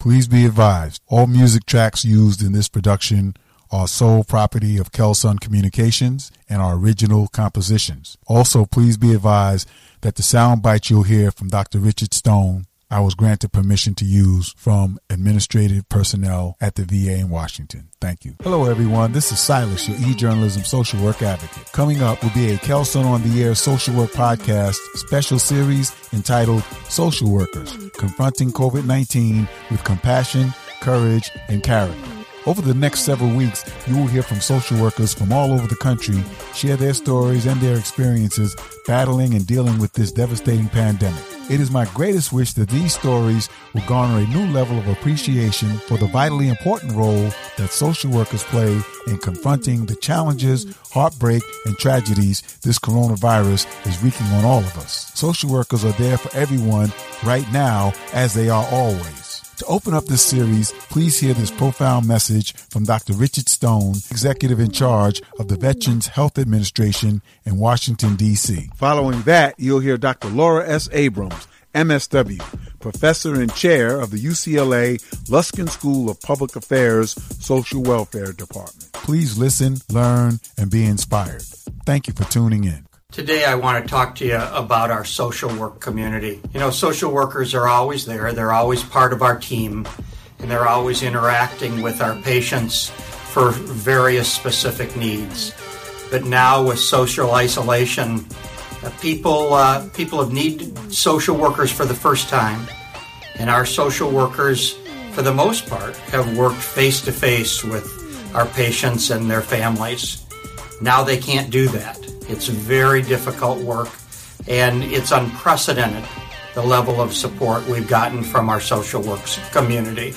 Please be advised, all music tracks used in this production are sole property of Kelson Communications and are original compositions. Also, please be advised that the sound bite you'll hear from Dr. Richard Stone I was granted permission to use from administrative personnel at the VA in Washington. Thank you. Hello, everyone. This is Silas, your e-journalism social work advocate. Coming up will be a Kelson on the Air social work podcast special series entitled Social Workers, Confronting COVID-19 with Compassion, Courage, and Character. Over the next several weeks, you will hear from social workers from all over the country share their stories and their experiences battling and dealing with this devastating pandemic. It is my greatest wish that these stories will garner a new level of appreciation for the vitally important role that social workers play in confronting the challenges, heartbreak, and tragedies this coronavirus is wreaking on all of us. Social workers are there for everyone right now, as they are always. To open up this series, please hear this profound message from Dr. Richard Stone, executive in charge of the Veterans Health Administration in Washington, D.C. Following that, you'll hear Dr. Laura S. Abrams, MSW, professor and chair of the UCLA Luskin School of Public Affairs Social Welfare Department. Please listen, learn, and be inspired. Thank you for tuning in. Today, I want to talk to you about our social work community. You know, social workers are always there, they're always part of our team, and they're always interacting with our patients for various specific needs. But now, with social isolation, uh, people, uh, people have needed social workers for the first time, and our social workers, for the most part, have worked face to face with our patients and their families. Now they can't do that. It's very difficult work, and it's unprecedented the level of support we've gotten from our social works community.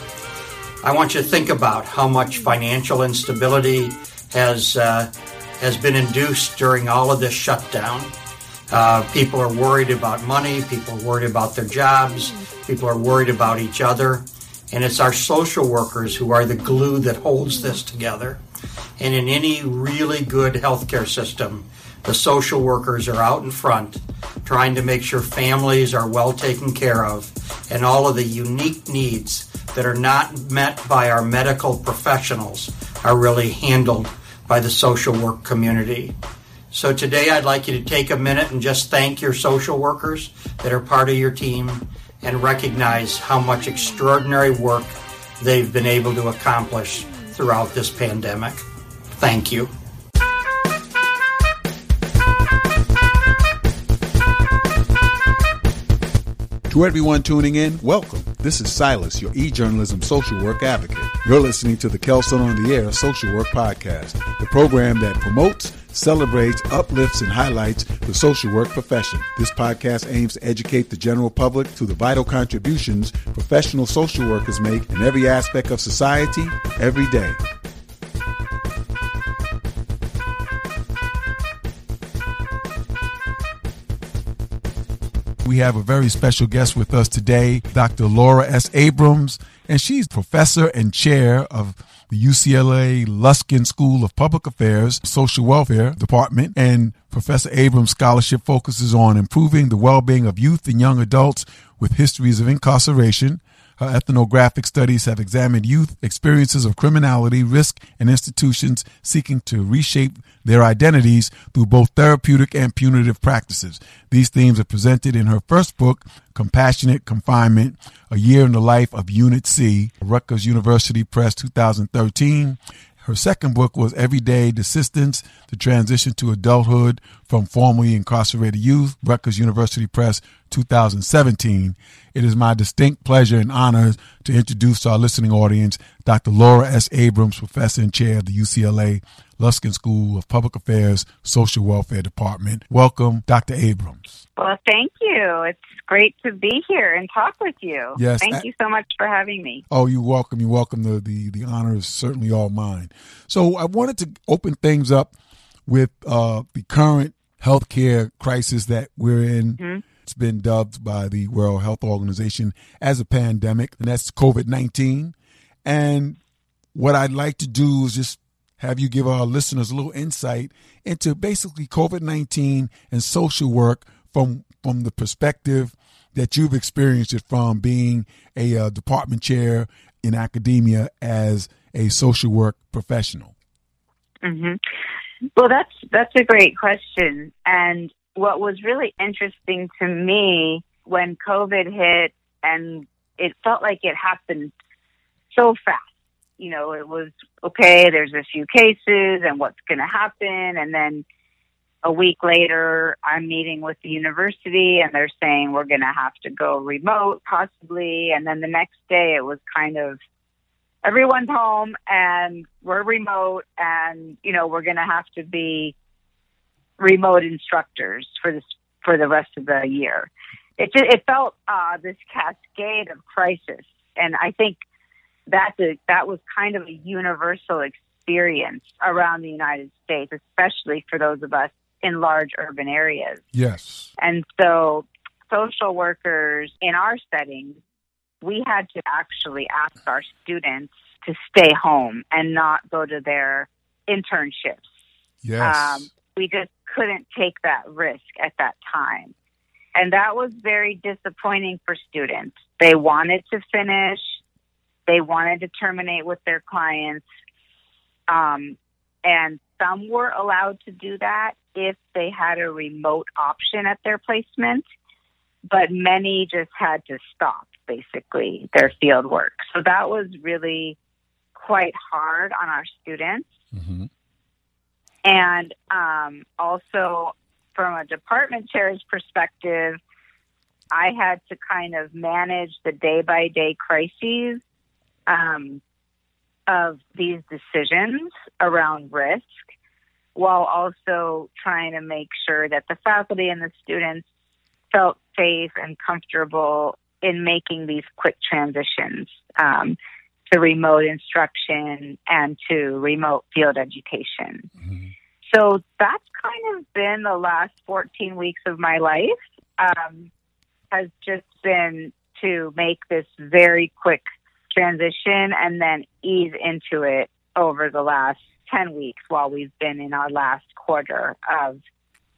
I want you to think about how much financial instability has uh, has been induced during all of this shutdown. Uh, people are worried about money. People are worried about their jobs. People are worried about each other. And it's our social workers who are the glue that holds this together. And in any really good healthcare system, the social workers are out in front trying to make sure families are well taken care of and all of the unique needs that are not met by our medical professionals are really handled by the social work community. So today I'd like you to take a minute and just thank your social workers that are part of your team and recognize how much extraordinary work they've been able to accomplish throughout this pandemic. Thank you. To everyone tuning in, welcome. This is Silas, your e-journalism social work advocate. You're listening to the Kelson on the Air Social Work Podcast, the program that promotes, celebrates, uplifts, and highlights the social work profession. This podcast aims to educate the general public to the vital contributions professional social workers make in every aspect of society, every day. We have a very special guest with us today, Dr. Laura S. Abrams, and she's professor and chair of the UCLA Luskin School of Public Affairs Social Welfare Department. And Professor Abrams' scholarship focuses on improving the well being of youth and young adults with histories of incarceration, her ethnographic studies have examined youth experiences of criminality, risk, and institutions seeking to reshape their identities through both therapeutic and punitive practices. These themes are presented in her first book, Compassionate Confinement, A Year in the Life of Unit C, Rutgers University Press 2013. Her second book was Everyday Desistance, The Transition to Adulthood from Formerly Incarcerated Youth, Rutgers University Press, 2017. It is my distinct pleasure and honor to introduce to our listening audience Dr. Laura S. Abrams, Professor and Chair of the UCLA Luskin School of Public Affairs Social Welfare Department. Welcome, Dr. Abrams. Well, thank you. It's great to be here and talk with you. Yes. Thank you so much for having me. Oh, you're welcome. You're welcome. The, the, the honor is certainly all mine. So I wanted to open things up with uh, the current healthcare crisis that we're in. Mm-hmm. It's been dubbed by the World Health Organization as a pandemic, and that's COVID 19. And what I'd like to do is just have you give our listeners a little insight into basically COVID 19 and social work from, from the perspective that you've experienced it from being a uh, department chair in academia as a social work professional? Mm-hmm. Well, that's that's a great question. And what was really interesting to me when COVID hit, and it felt like it happened so fast. You know, it was okay. There's a few cases, and what's going to happen, and then a week later, I'm meeting with the university and they're saying we're going to have to go remote possibly. And then the next day it was kind of everyone's home and we're remote and, you know, we're going to have to be remote instructors for this, for the rest of the year. It just, it felt, uh, this cascade of crisis. And I think that's a, that was kind of a universal experience around the United States, especially for those of us in large urban areas. Yes. And so social workers in our settings, we had to actually ask our students to stay home and not go to their internships. Yes. Um, we just couldn't take that risk at that time. And that was very disappointing for students. They wanted to finish. They wanted to terminate with their clients. Um, and some were allowed to do that if they had a remote option at their placement, but many just had to stop basically their field work. So that was really quite hard on our students. Mm-hmm. And um, also, from a department chair's perspective, I had to kind of manage the day by day crises um, of these decisions around risk while also trying to make sure that the faculty and the students felt safe and comfortable in making these quick transitions. Um, to remote instruction and to remote field education. Mm-hmm. So that's kind of been the last 14 weeks of my life, um, has just been to make this very quick transition and then ease into it over the last 10 weeks while we've been in our last quarter of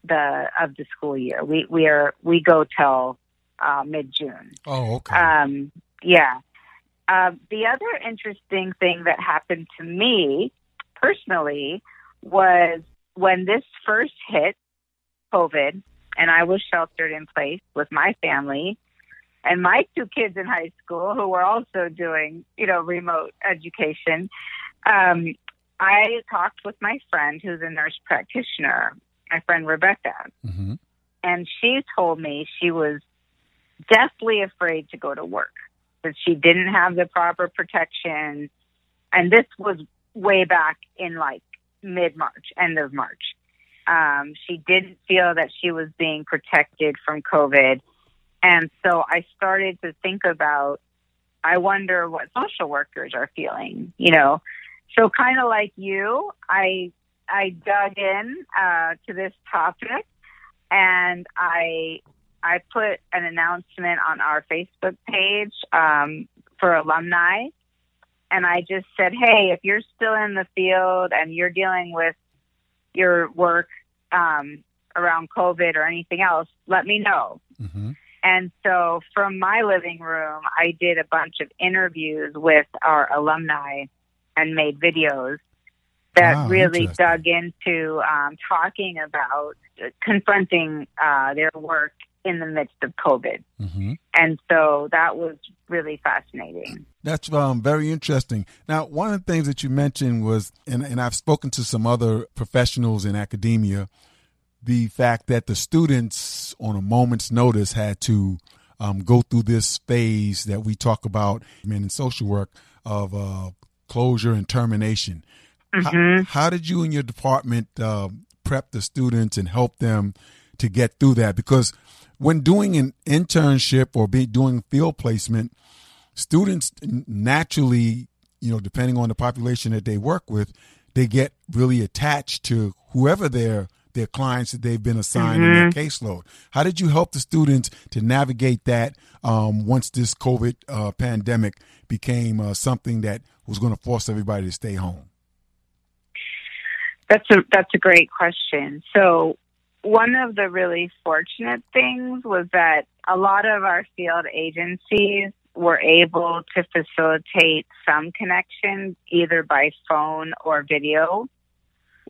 the of the school year. We we are we go till uh, mid June. Oh, okay. Um, yeah. Um, the other interesting thing that happened to me personally was when this first hit, COVID, and I was sheltered in place with my family and my two kids in high school who were also doing, you know, remote education. Um, I talked with my friend who's a nurse practitioner, my friend Rebecca, mm-hmm. and she told me she was deathly afraid to go to work that she didn't have the proper protection. And this was way back in like mid March, end of March. Um, she didn't feel that she was being protected from COVID. And so I started to think about, I wonder what social workers are feeling, you know, so kind of like you, I I dug in uh, to this topic, and I I put an announcement on our Facebook page um, for alumni, and I just said, hey, if you're still in the field and you're dealing with your work um, around COVID or anything else, let me know. Mm-hmm. And so from my living room, I did a bunch of interviews with our alumni and made videos that Wow, really dug into um, talking about uh, confronting uh, their work in the midst of COVID. Mm-hmm. And so that was really fascinating. That's um, very interesting. Now, one of the things that you mentioned was, and, and I've spoken to some other professionals in academia, the fact that the students, on a moment's notice, had to um, go through this phase that we talk about in social work of uh, closure and termination. How, how did you and your department uh, prep the students and help them to get through that? Because when doing an internship or be doing field placement, students naturally, you know, depending on the population that they work with, they get really attached to whoever their their clients that they've been assigned in their caseload. How did you help the students to navigate that um, once this COVID uh, pandemic became uh, something that was going to force everybody to stay home? That's a that's a great question. So one of the really fortunate things was that a lot of our field agencies were able to facilitate some connection either by phone or video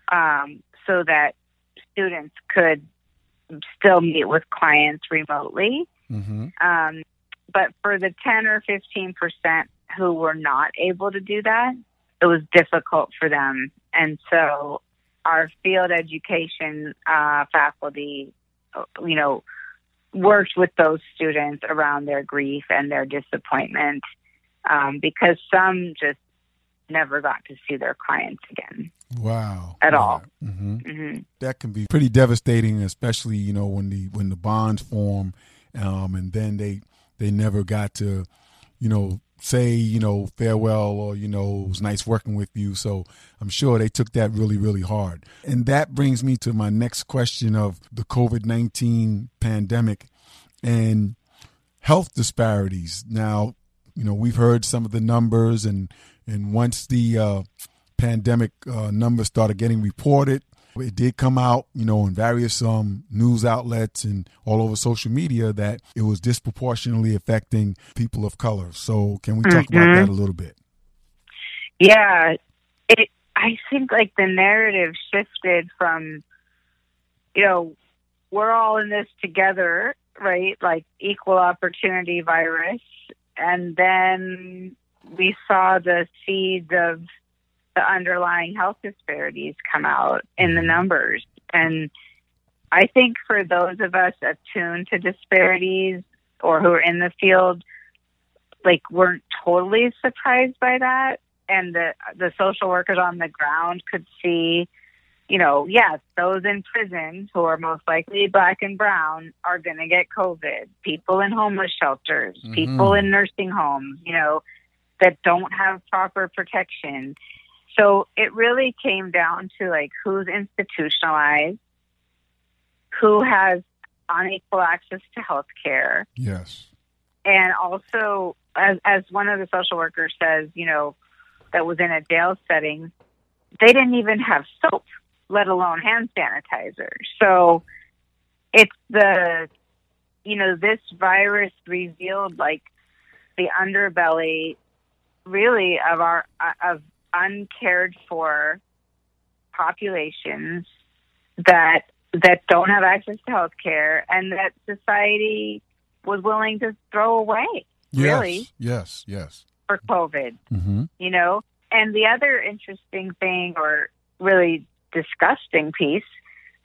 um, so that students could still meet with clients remotely. Mm-hmm. Um, but for the 10 or 15 percent who were not able to do that, it was difficult for them. And so our field education uh, faculty, you know, worked with those students around their grief and their disappointment um, because some just never got to see their clients again. Wow. At all. hmm hmm That can be pretty devastating, especially you know when the when the bonds form, um, and then they they never got to, you know, say you know farewell or you know it was nice working with you. So I'm sure they took that really really hard. And that brings me to my next question of the COVID nineteen pandemic and health disparities. Now, you know we've heard some of the numbers and and once the uh, pandemic uh, numbers started getting reported. It did come out, you know, in various um, news outlets and all over social media that it was disproportionately affecting people of color. So, can we talk about Mhm. that a little bit? Yeah, it. I think like the narrative shifted from, you know, we're all in this together, right? Like equal opportunity virus, and then we saw the seeds of the underlying health disparities come out in the numbers, and I think for those of us attuned to disparities or who are in the field, like weren't totally surprised by that and the the social workers on the ground could see, you know, yes, those in prison who are most likely black and brown are going to get COVID. People in homeless shelters, Mhm. people in nursing homes, you know, that don't have proper protection. So it really came down to like who's institutionalized, who has unequal access to health care, Yes. and also as as one of the social workers says, you know, that was in a jail setting, they didn't even have soap, let alone hand sanitizer. So it's the you know, this virus revealed like the underbelly really of our of uncared for populations that that don't have access to health care and that society was willing to throw away Really? Yes. Yes. Yes. for COVID, Mm-hmm. you know? And the other interesting thing or really disgusting piece,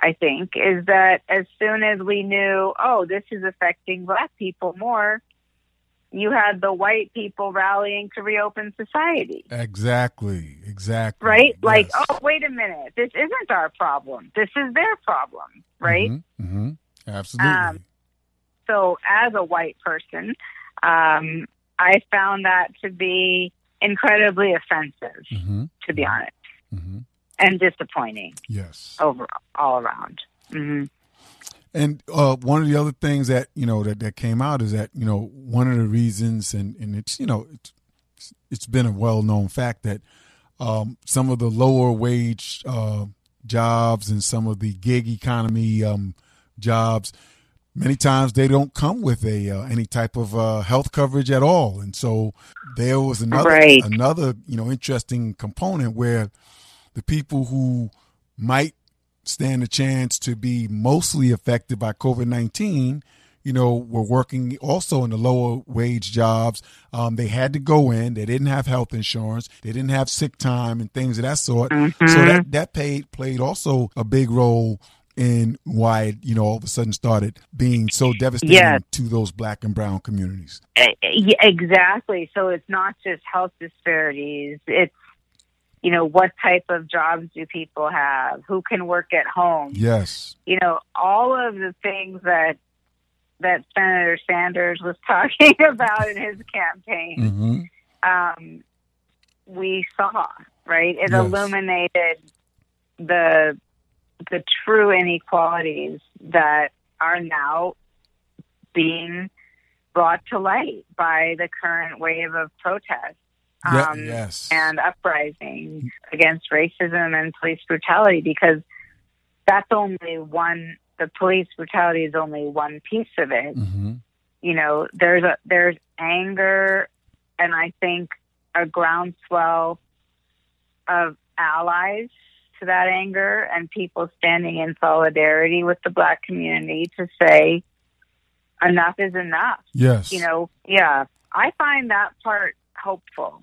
I think, is that as soon as we knew, oh, this is affecting black people more, you had the white people rallying to reopen society. Exactly. Exactly. Right? Like, oh, wait a minute. This isn't our problem. This is their problem. Right? Mm-hmm. mm-hmm. Absolutely. Um, So, as a white person, um, I found that to be incredibly offensive, mm-hmm. to be honest, Mm-hmm. and disappointing Yes. over all around. And uh, one of the other things that you know that, that came out is that you know one of the reasons, and, and it's you know it's it's been a well known fact that um, some of the lower wage uh, jobs and some of the gig economy um, jobs, many times they don't come with a uh, any type of uh, health coverage at all, and so there was another Right. another you know interesting component where the people who might stand a chance to be mostly affected by COVID 19, you know, were working also in the lower wage jobs. Um, they had to go in. They didn't have health insurance. They didn't have sick time and things of that sort. So that, that paid, played also a big role in why, it, you know, all of a sudden started being so devastating Yes. to those black and brown communities. Exactly. So it's not just health disparities. It's you know what type of jobs do people have? Who can work at home? Yes. You know all of the things that that Senator Sanders was talking about in his campaign. hmm um, we saw, right? It Yes. illuminated the the true inequalities that are now being brought to light by the current wave of Yeah, um, yes. and uprising against racism and police brutality because that's only one the police brutality is only one piece of it. Mm-hmm. You know, there's a there's anger, and I think a groundswell of allies to that anger and people standing in solidarity with the black community to say enough is enough. Yes. You know, yeah. I find that part hopeful.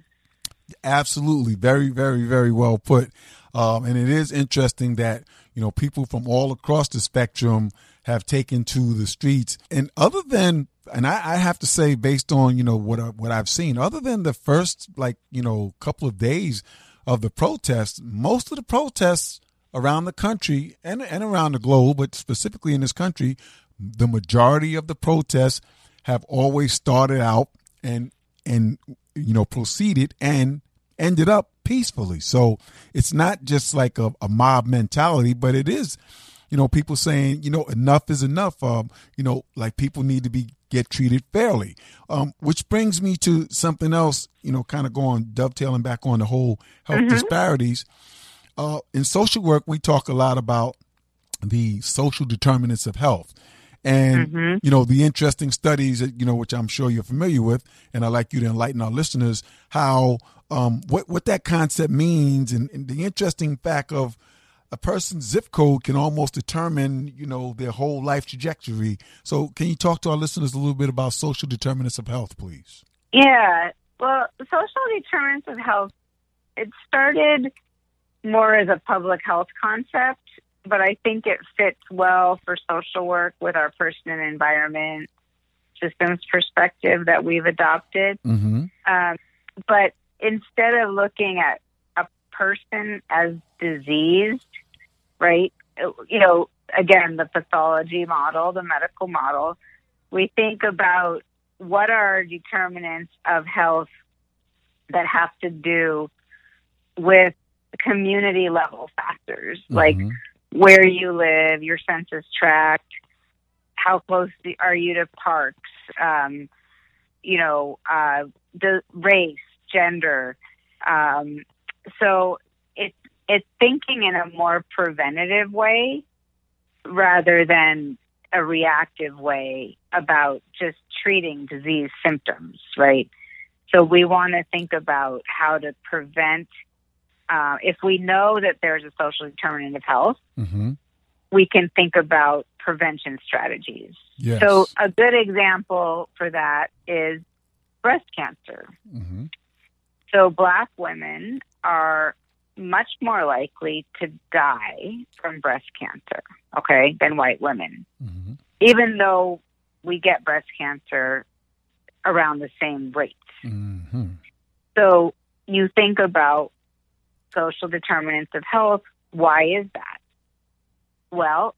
Absolutely. Very, very, very well put. Um, and it is interesting that, you know, people from all across the spectrum have taken to the streets. And other than, and I, I have to say, based on, you know, what, I, what I've seen, other than the first, like, you know, couple of days of the protests, most of the protests around the country and, and around the globe, but specifically in this country, the majority of the protests have always started out and, and, you know, proceeded and ended up peacefully. So it's not just like a, a mob mentality, but it is, you know, people saying, you know, enough is enough. Um, you know, like people need to be get treated fairly. Um, which brings me to something else, you know, kind of going dovetailing back on the whole health Mhm. disparities. Uh, in social work, we talk a lot about the social determinants of health. And Mhm. you know the interesting studies that you know which I'm sure you're familiar with, and I'd like you to enlighten our listeners how um, what what that concept means, and, and the interesting fact of a person's zip code can almost determine you know their whole life trajectory. So, can you talk to our listeners a little bit about social determinants of health, please? Yeah. Well, social determinants of health, it started more as a public health concept, but I think it fits well for social work with our person and environment systems perspective that we've adopted. Mm-hmm. Um, but instead of looking at a person as diseased, right? You know, again, the pathology model, the medical model, we think about what are determinants of health that have to do with community level factors, like Mhm. Where you live, your census tract, how close are you to parks, um, you know, uh, the race, gender. Um, so it's it's thinking in a more preventative way rather than a reactive way about just treating disease symptoms, right? So we want to think about how to prevent. Uh, if we know that there's a social determinant of health, Mm-hmm. we can think about prevention strategies. Yes. So, a good example for that is breast cancer. mm-hmm. So, black women are much more likely to die from breast cancer, okay, than white women, Mm-hmm. even though we get breast cancer around the same rates. Mm-hmm. So, you think about social determinants of health. Why is that? Well,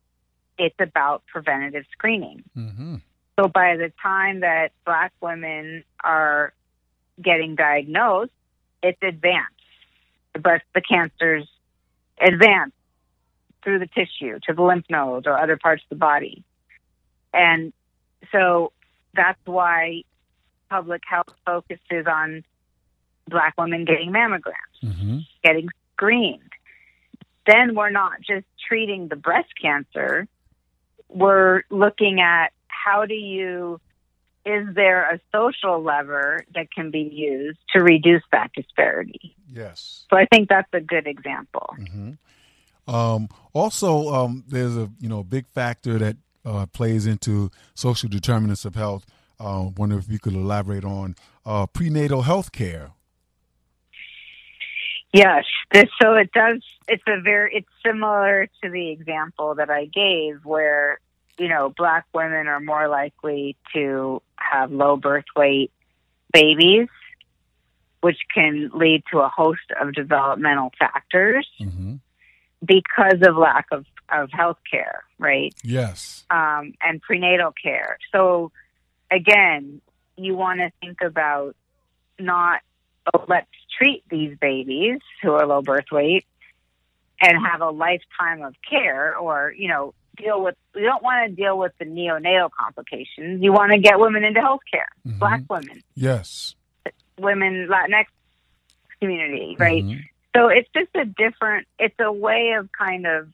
it's about preventative screening. Mm-hmm. So by the time that black women are getting diagnosed, it's advanced. The breast, the cancer's advanced through the tissue to the lymph nodes or other parts of the body. And so that's why public health focuses on black women getting mammograms, Mm-hmm. Getting screened. Then we're not just treating the breast cancer, we're looking at how do you is there a social lever that can be used to reduce that disparity? Yes. So I think that's a good example. hmm Um, also, um, there's a you know big factor that uh, plays into social determinants of health. Uh, wonder if you could elaborate on uh, prenatal health care. Yes, this, so it does. It's a very. It's similar to the example that I gave, where you know black women are more likely to have low birth weight babies, which can lead to a host of developmental factors Mm-hmm. because of lack of of health care, right? Yes. um, and prenatal care. So, again, you want to think about not, oh, let's treat these babies who are low birth weight and have a lifetime of care or, you know, deal with, we don't want to deal with the neonatal complications. You want to get women into health care, Mhm. black women, Yes. women, Latinx community, right? Mhm. So it's just a different, it's a way of kind of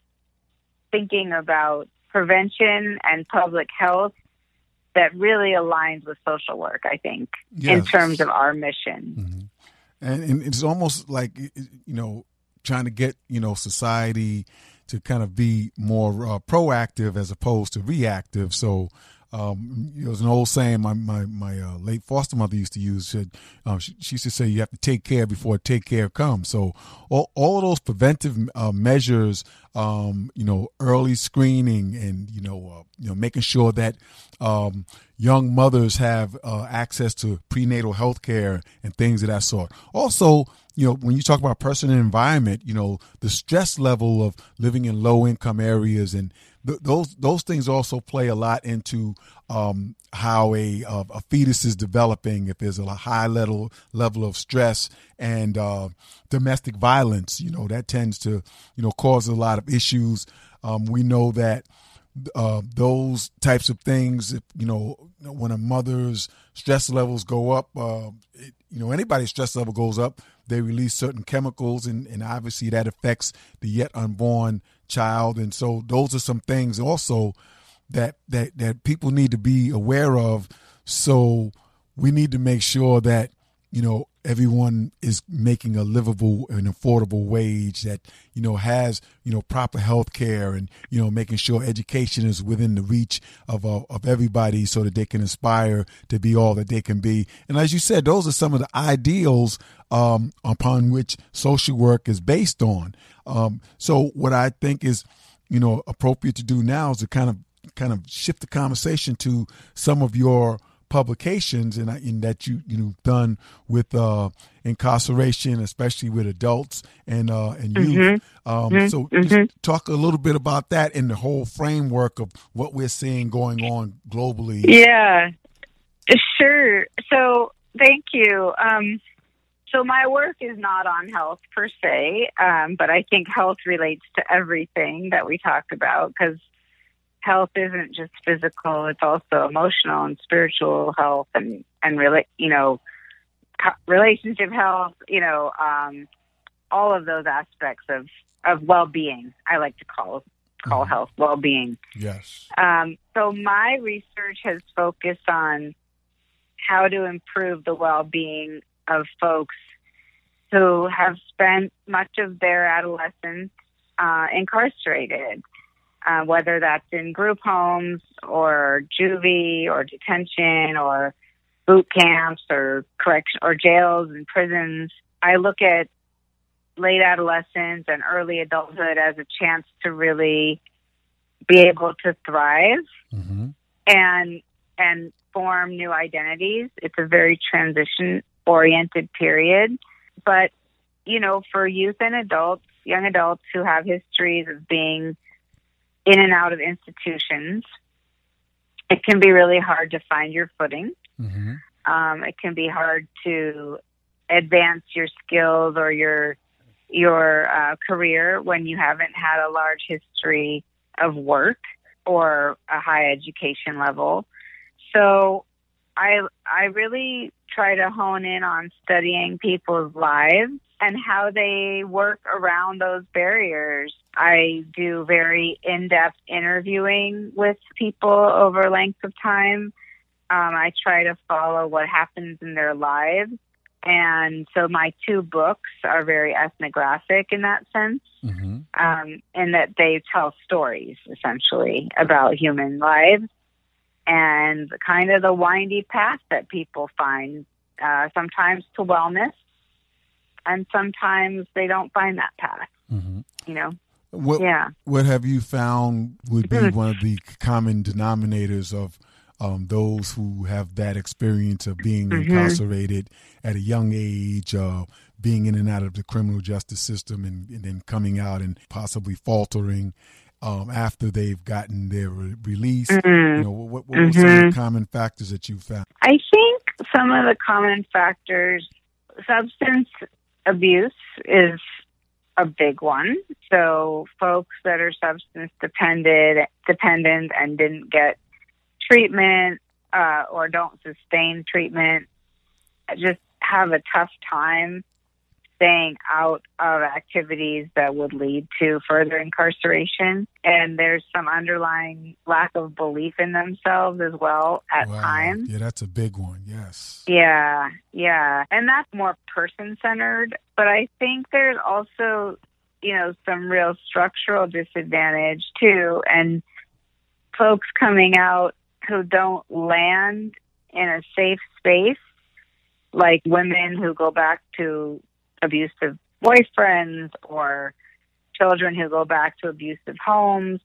thinking about prevention and public health that really aligns with social work, I think, Yes. in terms of our mission. Mm-hmm. And, and it's almost like you know trying to get you know society to kind of be more uh, proactive as opposed to reactive. So um, it was an old saying my my, my uh, late foster mother used to use. Um, she, she used to say you have to take care before take care comes. So all, all of those preventive uh, measures, um, you know, early screening and you know uh, you know making sure that um, young mothers have uh, access to prenatal health care and things of that sort. Also, you know, when you talk about person and environment, you know, the stress level of living in low income areas and th- those those things also play a lot into um, how a uh, a fetus is developing. If there's a high level level of stress and uh, domestic violence, you know, that tends to you know cause a lot of issues. Um, we know that uh, those types of things, if, you know, when a mother's stress levels go up, uh, it, you know, anybody's stress level goes up, they release certain chemicals, and, and obviously that affects the yet unborn child. And so those are some things also that that that people need to be aware of. So we need to make sure that you know everyone is making a livable and affordable wage that you know has you know proper health care and you know making sure education is within the reach of uh, of everybody so that they can aspire to be all that they can be. And as you said those are some of the ideals um, upon which social work is based on. Um, so what i think is you know appropriate to do now is to kind of kind of shift the conversation to some of your publications and in that you you know done with uh, incarceration, especially with adults and uh, and youth. Um, Mhm. So Mhm. just talk a little bit about that and the whole framework of what we're seeing going on globally. Yeah, sure. So thank you. Um, so my work is not on health per se, um, but I think health relates to everything that we talk about because health isn't just physical; it's also emotional and spiritual health, and and really, you know, relationship health. You know, um, all of those aspects of of well being. I like to call call Mhm. health well being. Yes. Um, so my research has focused on how to improve the well-being of folks who have spent much of their adolescence uh, incarcerated, uh, whether that's in group homes or juvie or detention or boot camps or correction or jails and prisons. I look at late adolescence and early adulthood as a chance to really be able to thrive hmm and and form new identities. It's a very transition oriented period, but you know, for youth and adults, young adults who have histories of being in and out of institutions, it can be really hard to find your footing. hmm Um, it can be hard to advance your skills or your your uh, career when you haven't had a large history of work or a high education level. So I I really try to hone in on studying people's lives and how they work around those barriers. I do very in-depth interviewing with people over lengths of time. Um, I try to follow what happens in their lives. And so my two books are very ethnographic in that sense hmm um, in that they tell stories essentially about human lives and kind of the windy path that people find uh, sometimes to wellness and sometimes they don't find that path hmm you know What yeah what have you found would be Mhm. one of the common denominators of um, those who have that experience of being Mhm. incarcerated at a young age, uh, being in and out of the criminal justice system, and, and then coming out and possibly faltering um, after they've gotten their re- release? You Mhm. know, what, what were some of the common factors that you found? I think some of the common factors, substance abuse is a big one. So folks that are substance dependent, dependent and didn't get treatment uh, or don't sustain treatment just have a tough time staying out of activities that would lead to further incarceration. And there's some underlying lack of belief in themselves as well at Wow. times. Yeah, that's a big one. Yes. Yeah, yeah. And that's more person centered. But I think there's also, you know, some real structural disadvantage too. And folks coming out who don't land in a safe space, like women who go back to abusive boyfriends or children who go back to abusive homes,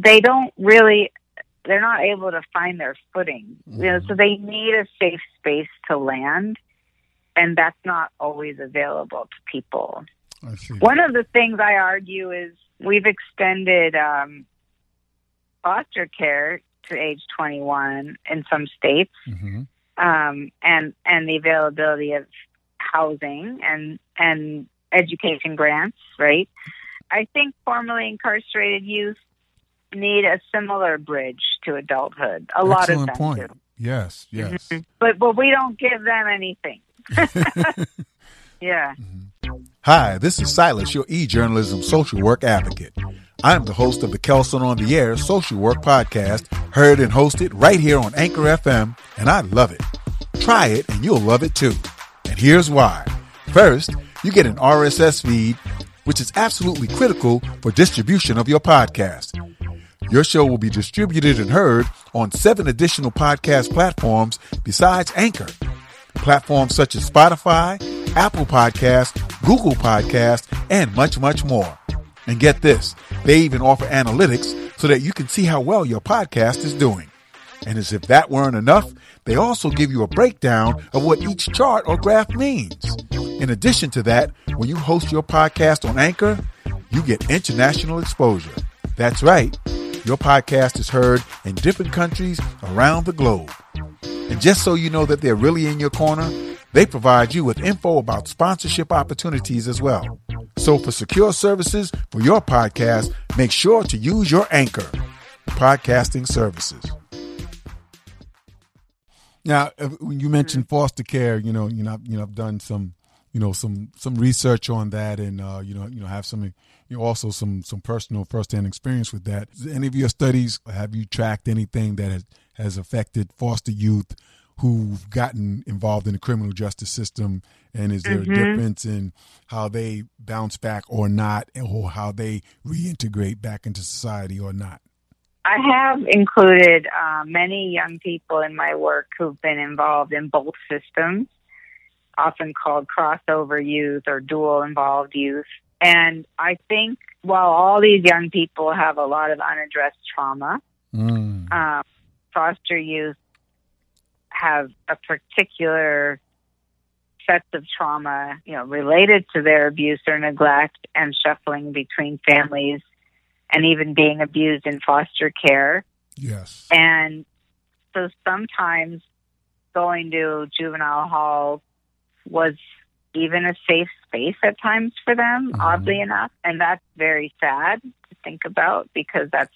they don't really they're not able to find their footing. You know, so they need a safe space to land, and that's not always available to people. One of the things I argue is we've extended um, foster care to age 21 in some states, hmm um, and and the availability of housing and and education grants. Right. I think formerly incarcerated youth need a similar bridge to adulthood. A lot of Excellent them point. do. Yes, mm-hmm. yes. but but we don't give them anything. yeah. Mm-hmm. Hi, this is Silas, your e-journalism social work advocate. I'm the host of the Kelson on the Air social work podcast, heard and hosted right here on Anchor FM, and I love it. Try it and you'll love it too. And here's why. First, you get an RSS feed, which is absolutely critical for distribution of your podcast. Your show will be distributed and heard on seven additional podcast platforms besides Anchor. Platforms such as Spotify, Apple Podcasts, Google Podcasts, and much, much more. And get this, they even offer analytics so that you can see how well your podcast is doing. And as if that weren't enough, they also give you a breakdown of what each chart or graph means. In addition to that, when you host your podcast on Anchor, you get international exposure. That's right. Your podcast is heard in different countries around the globe. And just so you know that they're really in your corner, they provide you with info about sponsorship opportunities as well. So for secure services for your podcast, make sure to use your Anchor podcasting services. Now, uh, when you mentioned foster care, you know, you know, you know, I've done some, you know, some some research on that, and uh, you know, you know, have some, you know, also some some personal firsthand experience with that. Any of your studies have you tracked anything that has has affected foster youth who've gotten involved in the criminal justice system, and is there a difference in how they bounce back or not, or how they reintegrate back into society or not? I have included uh, many young people in my work who've been involved in both systems, often called crossover youth or dual involved youth. And I think while all these young people have a lot of unaddressed trauma, Mm. um, foster youth have a particular sets of trauma, you know, related to their abuse or neglect and shuffling between families and even being abused in foster care. Yes. And so sometimes going to juvenile hall was even a safe space at times for them, Mhm. oddly enough. And that's very sad to think about because that's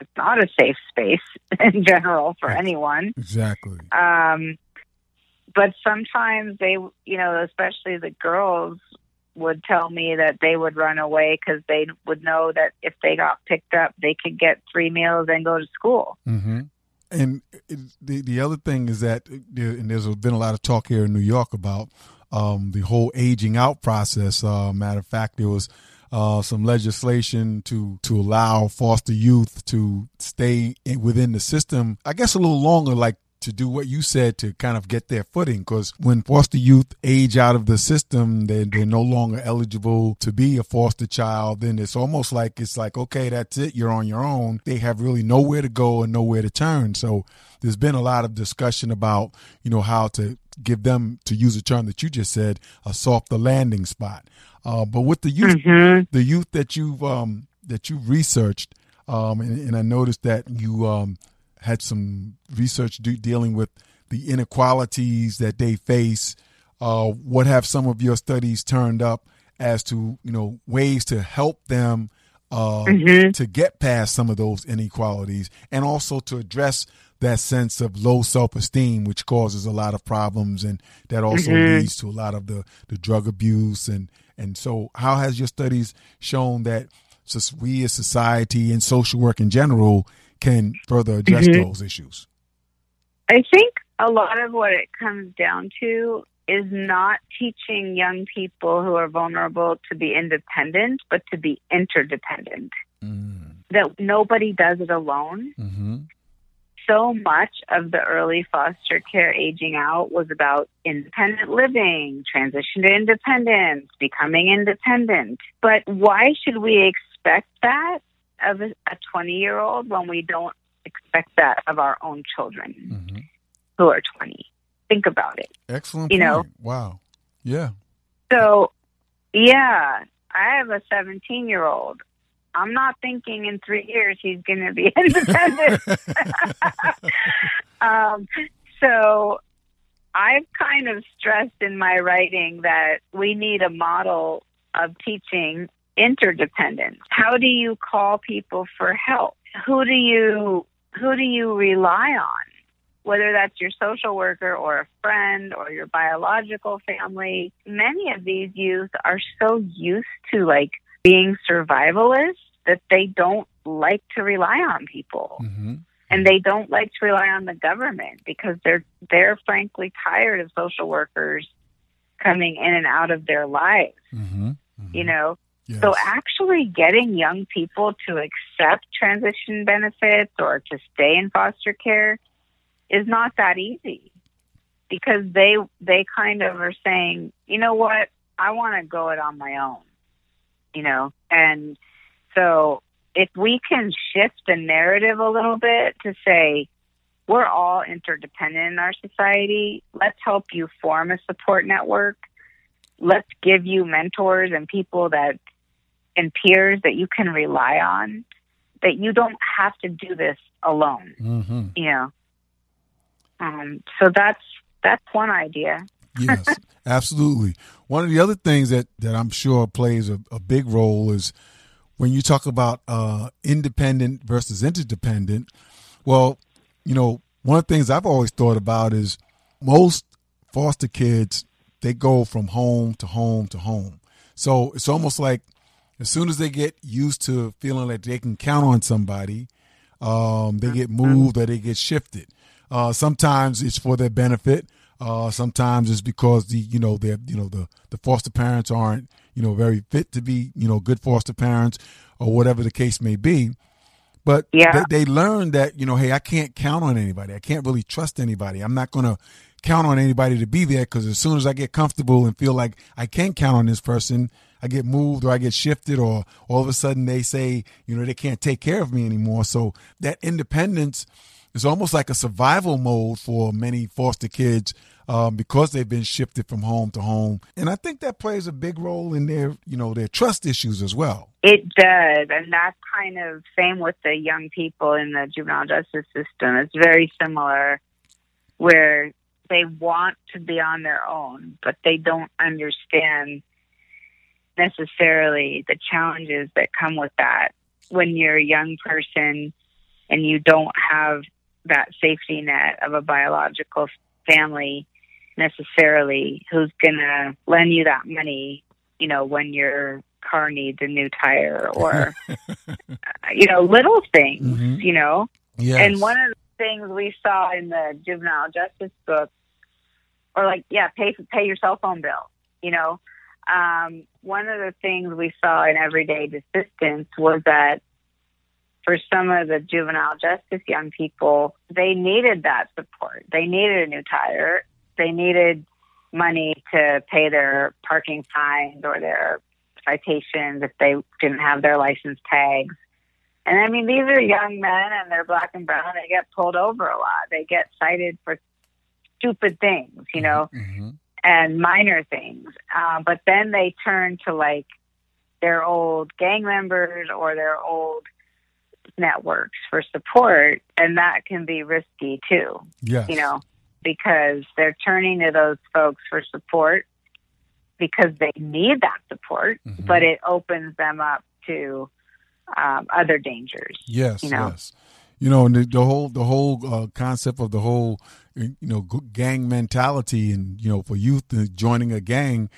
it's not a safe space in general for anyone. Exactly. Um, but sometimes they, you know, especially the girls would tell me that they would run away because they would know that if they got picked up, they could get three meals and go to school. Mm-hmm. And the the other thing is that, and there's been a lot of talk here in New York about um, the whole aging out process. Uh, matter of fact, there was uh, some legislation to to allow foster youth to stay in, within the system. I guess a little longer, like to do what you said to kind of get their footing. Because when foster youth age out of the system, they they're no longer eligible to be a foster child. Then it's almost like it's like okay, that's it. You're on your own. They have really nowhere to go and nowhere to turn. So there's been a lot of discussion about you know how to give them to use a term that you just said a softer landing spot. Uh, but with the youth the youth that you've um, that you've researched, um, and, and I noticed that you um, had some research de- dealing with the inequalities that they face. Uh, what have some of your studies turned up as to you know ways to help them uh, to get past some of those inequalities, and also to address that sense of low self esteem, which causes a lot of problems, and that also mm-hmm. leads to a lot of the the drug abuse and and so. How has your studies shown that we as society and social work in general can further address mm-hmm. those issues? I think a lot of what it comes down to is not teaching young people who are vulnerable to be independent, but to be interdependent. Mm. That nobody does it alone. Mm-hmm. So much of the early foster care aging out was about independent living, transition to independence, becoming independent. But why should we expect that of a 20 year old when we don't expect that of our own children mm-hmm. who are 20? Think about it. Excellent. You point. know, wow. Yeah. So, yeah, I have a 17 year old. I'm not thinking in three years he's going to be independent. um, so I've kind of stressed in my writing that we need a model of teaching interdependence. How do you call people for help? Who do you who do you rely on? Whether that's your social worker or a friend or your biological family, many of these youth are so used to like being survivalists that they don't like to rely on people. Mm-hmm. And they don't like to rely on the government because they're they're frankly tired of social workers coming in and out of their lives. Mm-hmm. Mm-hmm. You know, Yes. So actually getting young people to accept transition benefits or to stay in foster care is not that easy because they they kind of are saying, you know what, I want to go it on my own, you know, and so if we can shift the narrative a little bit to say we're all interdependent in our society, let's help you form a support network. Let's give you mentors and people that and peers that you can rely on that you don't have to do this alone. Mm-hmm. You know, um, so that's that's one idea. yes, absolutely. One of the other things that that I'm sure plays a, a big role is when you talk about uh, independent versus interdependent. Well, you know, one of the things I've always thought about is most foster kids they go from home to home to home. So it's almost like as soon as they get used to feeling like they can count on somebody, um, they get moved or they get shifted. Uh, sometimes it's for their benefit. Uh, sometimes it's because the you know they you know the the foster parents aren't you know very fit to be you know good foster parents or whatever the case may be. But yeah. they, they learn that you know hey I can't count on anybody. I can't really trust anybody. I'm not gonna count on anybody to be there because as soon as I get comfortable and feel like I can count on this person, I get moved or I get shifted or all of a sudden they say, you know, they can't take care of me anymore. So that independence is almost like a survival mode for many foster kids um, because they've been shifted from home to home. And I think that plays a big role in their, you know, their trust issues as well. It does. And that's kind of same with the young people in the juvenile justice system. It's very similar where they want to be on their own, but they don't understand necessarily the challenges that come with that when you're a young person and you don't have that safety net of a biological family necessarily who's going to lend you that money, you know, when your car needs a new tire or, you know, little things, mm-hmm. you know. Yes. And one of the things we saw in the juvenile justice book, or like, yeah, pay pay your cell phone bill, you know, um, one of the things we saw in Everyday Desistance was that for some of the juvenile justice young people, they needed that support. They needed a new tire. They needed money to pay their parking fines or their citations if they didn't have their license tags. And I mean, these are young men and they're black and brown. They get pulled over a lot. They get cited for stupid things, you know. Mm-hmm and minor things. Uh, but then they turn to like their old gang members or their old networks for support, and that can be risky too. Yes. You know, because they're turning to those folks for support because they need that support, mm-hmm. but it opens them up to um, other dangers. Yes, you know? yes. You know, and the, the whole the whole uh, concept of the whole you know gang mentality, and you know, for youth joining a gang,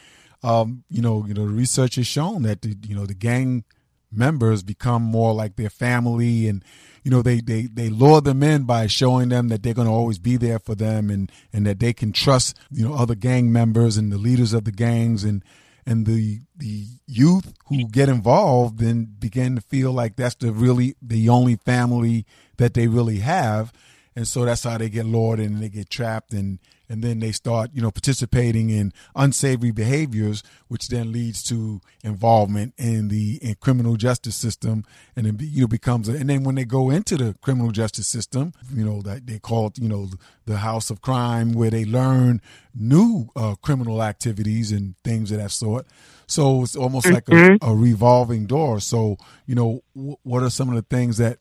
um, you know, you know, research has shown that the, you know the gang members become more like their family and you know they they they lure them in by showing them that they're going to always be there for them and and that they can trust you know other gang members and the leaders of the gangs and and the the youth who get involved then begin to feel like that's the really the only family that they really have and so that's how they get lured and they get trapped and and then they start you know participating in unsavory behaviors which then leads to involvement in the in criminal justice system and then you know becomes a, and then when they go into the criminal justice system you know that they call it you know the house of crime where they learn new uh, criminal activities and things of that sort so it's almost mm-hmm. like a, mm-hmm. a, revolving door so you know w- what are some of the things that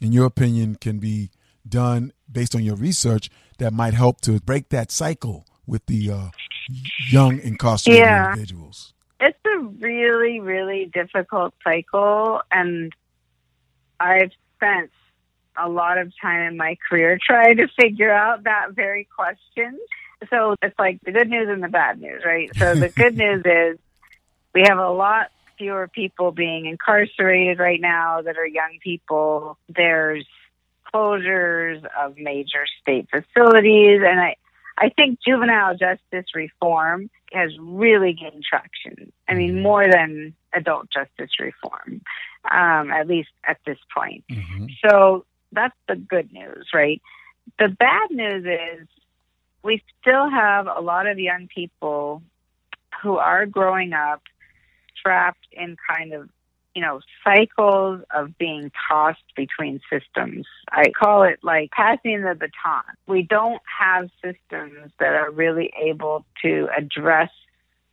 in your opinion can be done based on your research that might help to break that cycle with the uh, young incarcerated yeah. individuals? It's a really, really difficult cycle, and I've spent a lot of time in my career trying to figure out that very question. So it's like the good news and the bad news, right? So the good news is we have a lot fewer people being incarcerated right now that are young people. There's closures of major state facilities. And I, I think juvenile justice reform has really gained traction. I mean, mm-hmm. more than adult justice reform, um, at least at this point. Mm-hmm. So that's the good news, right? The bad news is we still have a lot of young people who are growing up trapped in kind of you know, cycles of being tossed between systems. I call it like passing the baton. We don't have systems that are really able to address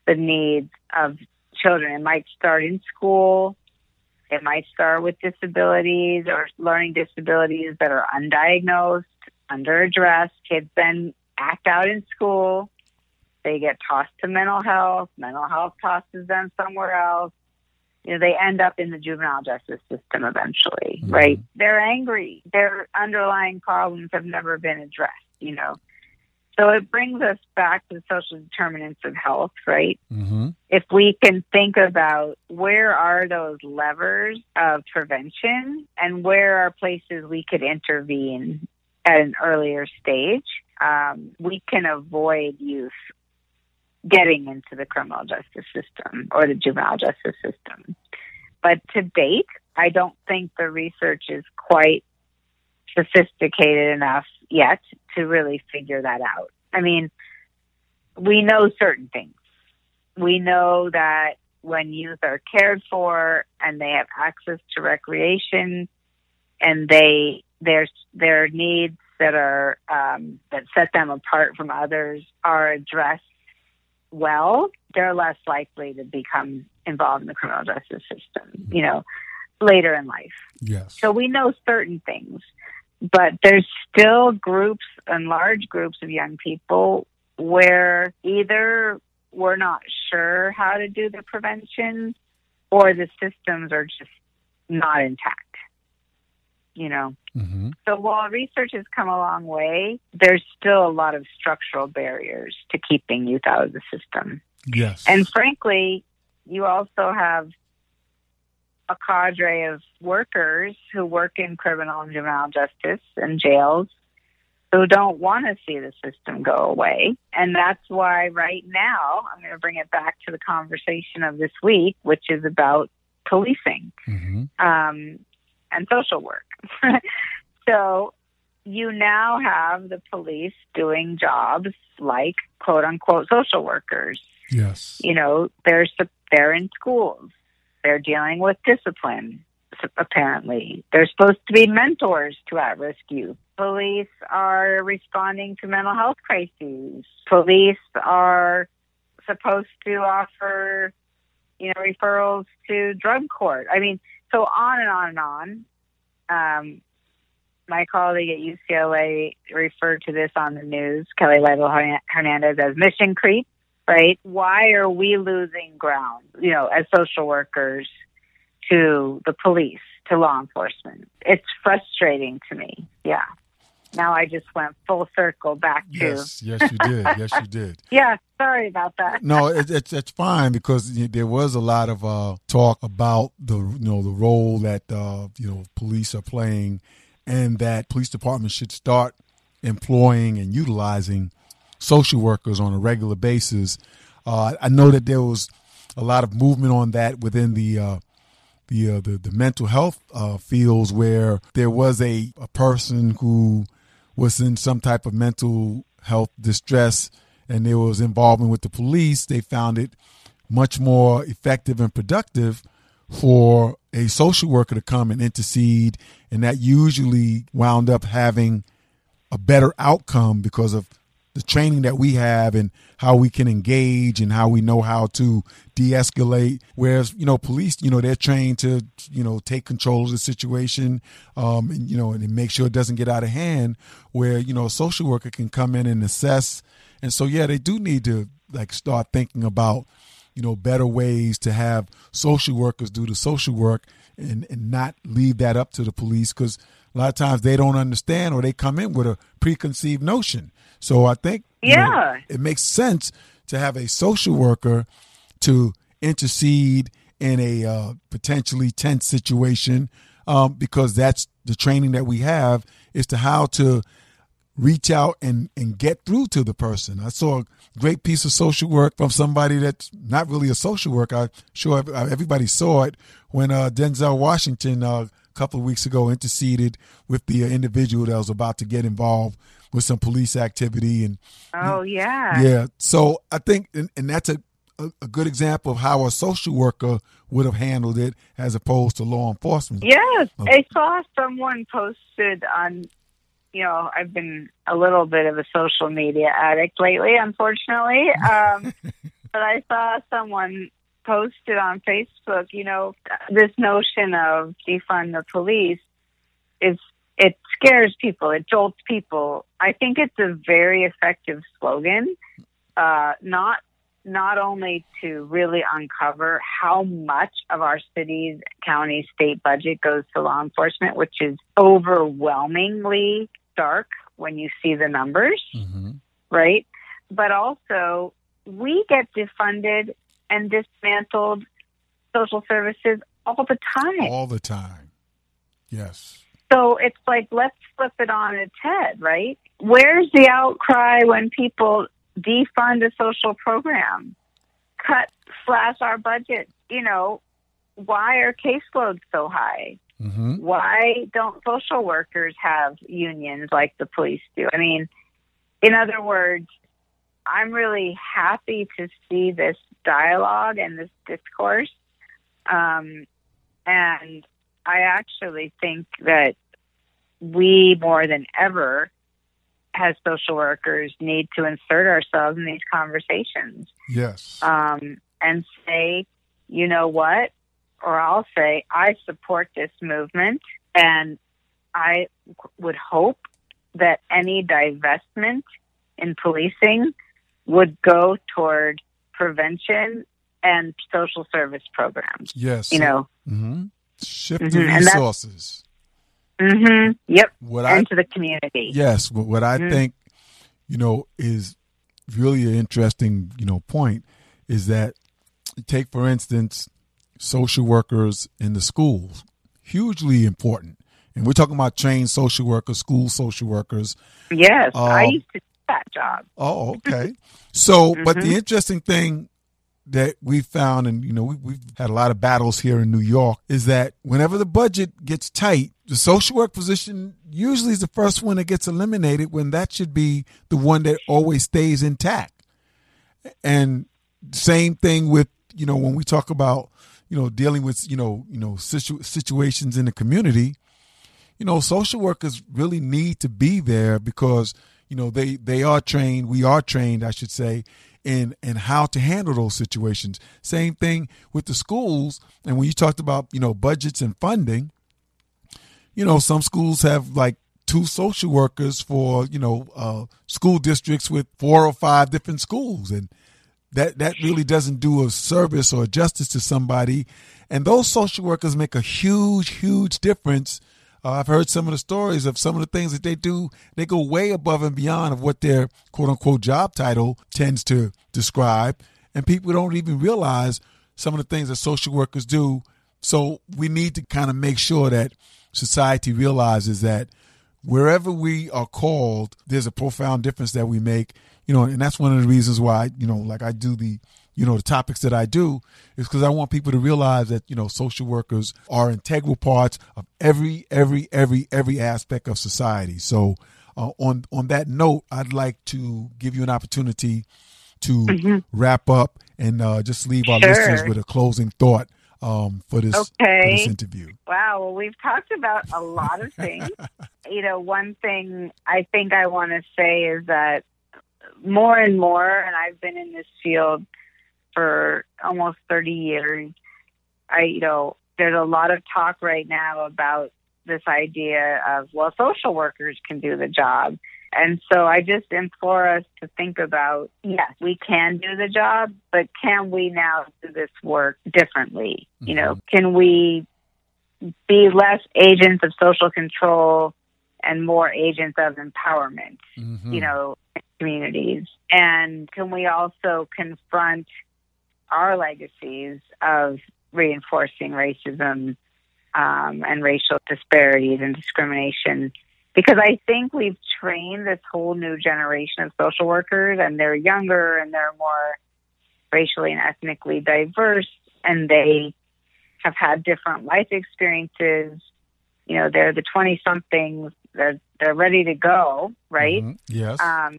the needs of children. It might start in school. It might start with disabilities or learning disabilities that are undiagnosed, underaddressed. Kids then act out in school. They get tossed to mental health. Mental health tosses them somewhere else you know, they end up in the juvenile justice system eventually, mm-hmm. right? They're angry. Their underlying problems have never been addressed, you know. So it brings us back to the social determinants of health, right? Mm-hmm. If we can think about where are those levers of prevention and where are places we could intervene at an earlier stage, um, we can avoid youth getting into the criminal justice system or the juvenile justice system. But to date, I don't think the research is quite sophisticated enough yet to really figure that out. I mean, we know certain things. We know that when youth are cared for and they have access to recreation and they their their needs that are um, that set them apart from others are addressed well, they're less likely to become involved in the criminal justice system, you know, later in life. Yes. So we know certain things, but there's still groups and large groups of young people where either we're not sure how to do the prevention or the systems are just not intact you know. Mm-hmm. So while research has come a long way, there's still a lot of structural barriers to keeping youth out of the system. Yes. And frankly, you also have a cadre of workers who work in criminal and juvenile justice and jails who don't want to see the system go away. And that's why right now I'm going to bring it back to the conversation of this week, which is about policing. Mm-hmm. Um, and social work. so you now have the police doing jobs like quote unquote social workers. Yes. You know, they're they're in schools. They're dealing with discipline apparently. They're supposed to be mentors to at-risk youth. Police are responding to mental health crises. Police are supposed to offer, you know, referrals to drug court. I mean, so on and on and on. Um, my colleague at UCLA referred to this on the news, Kelly Lytle Hernandez, as mission creep, right? Why are we losing ground, you know, as social workers to the police, to law enforcement. It's frustrating to me. Yeah. Now I just went full circle back to. Yes, yes, you did. Yes, you did. yeah, sorry about that. no, it, it's it's fine because there was a lot of uh, talk about the you know the role that uh, you know police are playing, and that police departments should start employing and utilizing social workers on a regular basis. Uh, I know that there was a lot of movement on that within the uh, the, uh, the the mental health uh, fields where there was a, a person who was in some type of mental health distress and there was involvement with the police. They found it much more effective and productive for a social worker to come and intercede, and that usually wound up having a better outcome because of the training that we have and how we can engage and how we know how to de-escalate. Whereas you know police you know they're trained to you know take control of the situation um and you know and make sure it doesn't get out of hand where you know a social worker can come in and assess. And so yeah they do need to like start thinking about you know better ways to have social workers do the social work and and not leave that up to the police because a lot of times they don't understand or they come in with a preconceived notion so I think yeah, know, it makes sense to have a social worker to intercede in a uh, potentially tense situation um, because that's the training that we have is to how to reach out and, and get through to the person. I saw a great piece of social work from somebody that's not really a social worker. I'm sure everybody saw it when uh, Denzel Washington uh, a couple of weeks ago interceded with the individual that was about to get involved with some police activity and oh yeah. Yeah. So i think and, and that's a, a, a good example of how a social worker would have handled it as opposed to law enforcement. Yes. Okay. i saw someone posted on you know i've been a little bit of a social media addict lately unfortunately. Um, but i saw someone posted on facebook you know this notion of defund the police is scares people, it jolts people. I think it's a very effective slogan, uh, not not only to really uncover how much of our city's, county, state budget goes to law enforcement, which is overwhelmingly dark when you see the numbers, mm-hmm. right? But also, we get defunded and dismantled social services all the time. All the time. Yes. So it's like, let's flip it on its head, right? Where's the outcry when people defund a social program, cut, slash our budget? You know, why are caseloads so high? Mm-hmm. Why don't social workers have unions like the police do? I mean, in other words, I'm really happy to see this dialogue and this discourse. Um, and I actually think that we more than ever as social workers need to insert ourselves in these conversations. Yes. Um, and say, you know what? Or I'll say, I support this movement and I would hope that any divestment in policing would go toward prevention and social service programs. Yes. You know, mm-hmm. Shift mm-hmm. the resources. Mm-hmm. Yep. What into I, the community. Yes. What, what I mm-hmm. think, you know, is really an interesting, you know, point is that take for instance social workers in the schools, hugely important. And we're talking about trained social workers, school social workers. Yes, uh, I used to do that job. Oh, okay. So, mm-hmm. but the mm-hmm. interesting thing that we found, and you know, we, we've had a lot of battles here in New York, is that whenever the budget gets tight, the social work position usually is the first one that gets eliminated when that should be the one that always stays intact. And same thing with, you know, when we talk about, you know, dealing with, you know, you know, situ- situations in the community, you know, social workers really need to be there because, you know, they they are trained, we are trained, I should say, in in how to handle those situations. Same thing with the schools. And when you talked about you know budgets and funding, you know some schools have like two social workers for you know uh, school districts with four or five different schools, and that that really doesn't do a service or justice to somebody. And those social workers make a huge, huge difference. Uh, I've heard some of the stories of some of the things that they do. They go way above and beyond of what their quote unquote job title tends to describe. And people don't even realize some of the things that social workers do. So we need to kind of make sure that society realizes that wherever we are called, there's a profound difference that we make. You know, and that's one of the reasons why, you know, like I do the, you know, the topics that I do is because I want people to realize that, you know, social workers are integral parts of every, every, every, every aspect of society. So, uh, on on that note, I'd like to give you an opportunity to mm-hmm. wrap up and uh, just leave our sure. listeners with a closing thought um, for this okay. for this interview. Wow, well, we've talked about a lot of things. you know, one thing I think I want to say is that more and more, and I've been in this field for almost 30 years. I, you know, there's a lot of talk right now about this idea of, well, social workers can do the job. And so I just implore us to think about yes, we can do the job, but can we now do this work differently? Mm-hmm. You know, mm-hmm. can we be less agents of social control and more agents of empowerment, mm-hmm. you know, communities? And can we also confront our legacies of reinforcing racism um, and racial disparities and discrimination? because I think we've trained this whole new generation of social workers, and they're younger and they're more racially and ethnically diverse, and they have had different life experiences. You know, they're the twenty somethings. They're they're ready to go, right? Mm-hmm. Yes. Um,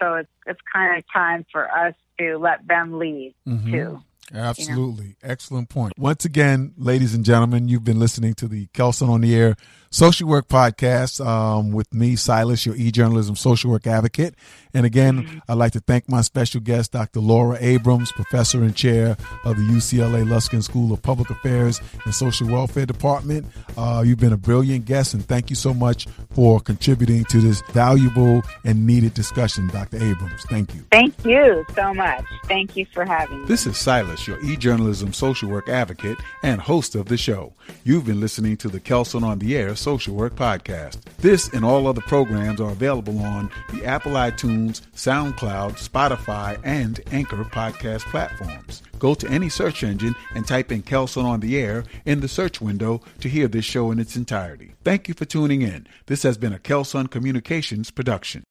so it's it's kind of time for us to let them lead mm-hmm. too. Absolutely. You know? Excellent point. Once again, ladies and gentlemen, you've been listening to the Kelson on the Air Social Work Podcast um, with me, Silas, your e-journalism social work advocate. And again, mm-hmm. I'd like to thank my special guest, Dr. Laura Abrams, professor and chair of the UCLA Luskin School of Public Affairs and Social Welfare Department. Uh, you've been a brilliant guest, and thank you so much for contributing to this valuable and needed discussion, Dr. Abrams. Thank you. Thank you so much. Thank you for having me. This is Silas, your e-journalism social work advocate and host of the show. You've been listening to the Kelson on the Air Social Work Podcast. This and all other programs are available on the Apple iTunes, SoundCloud, Spotify, and Anchor podcast platforms. Go to any search engine and type in Kelson on the Air in the search window to hear this show in its entirety. Thank you for tuning in. This has been a Kelson Communications production.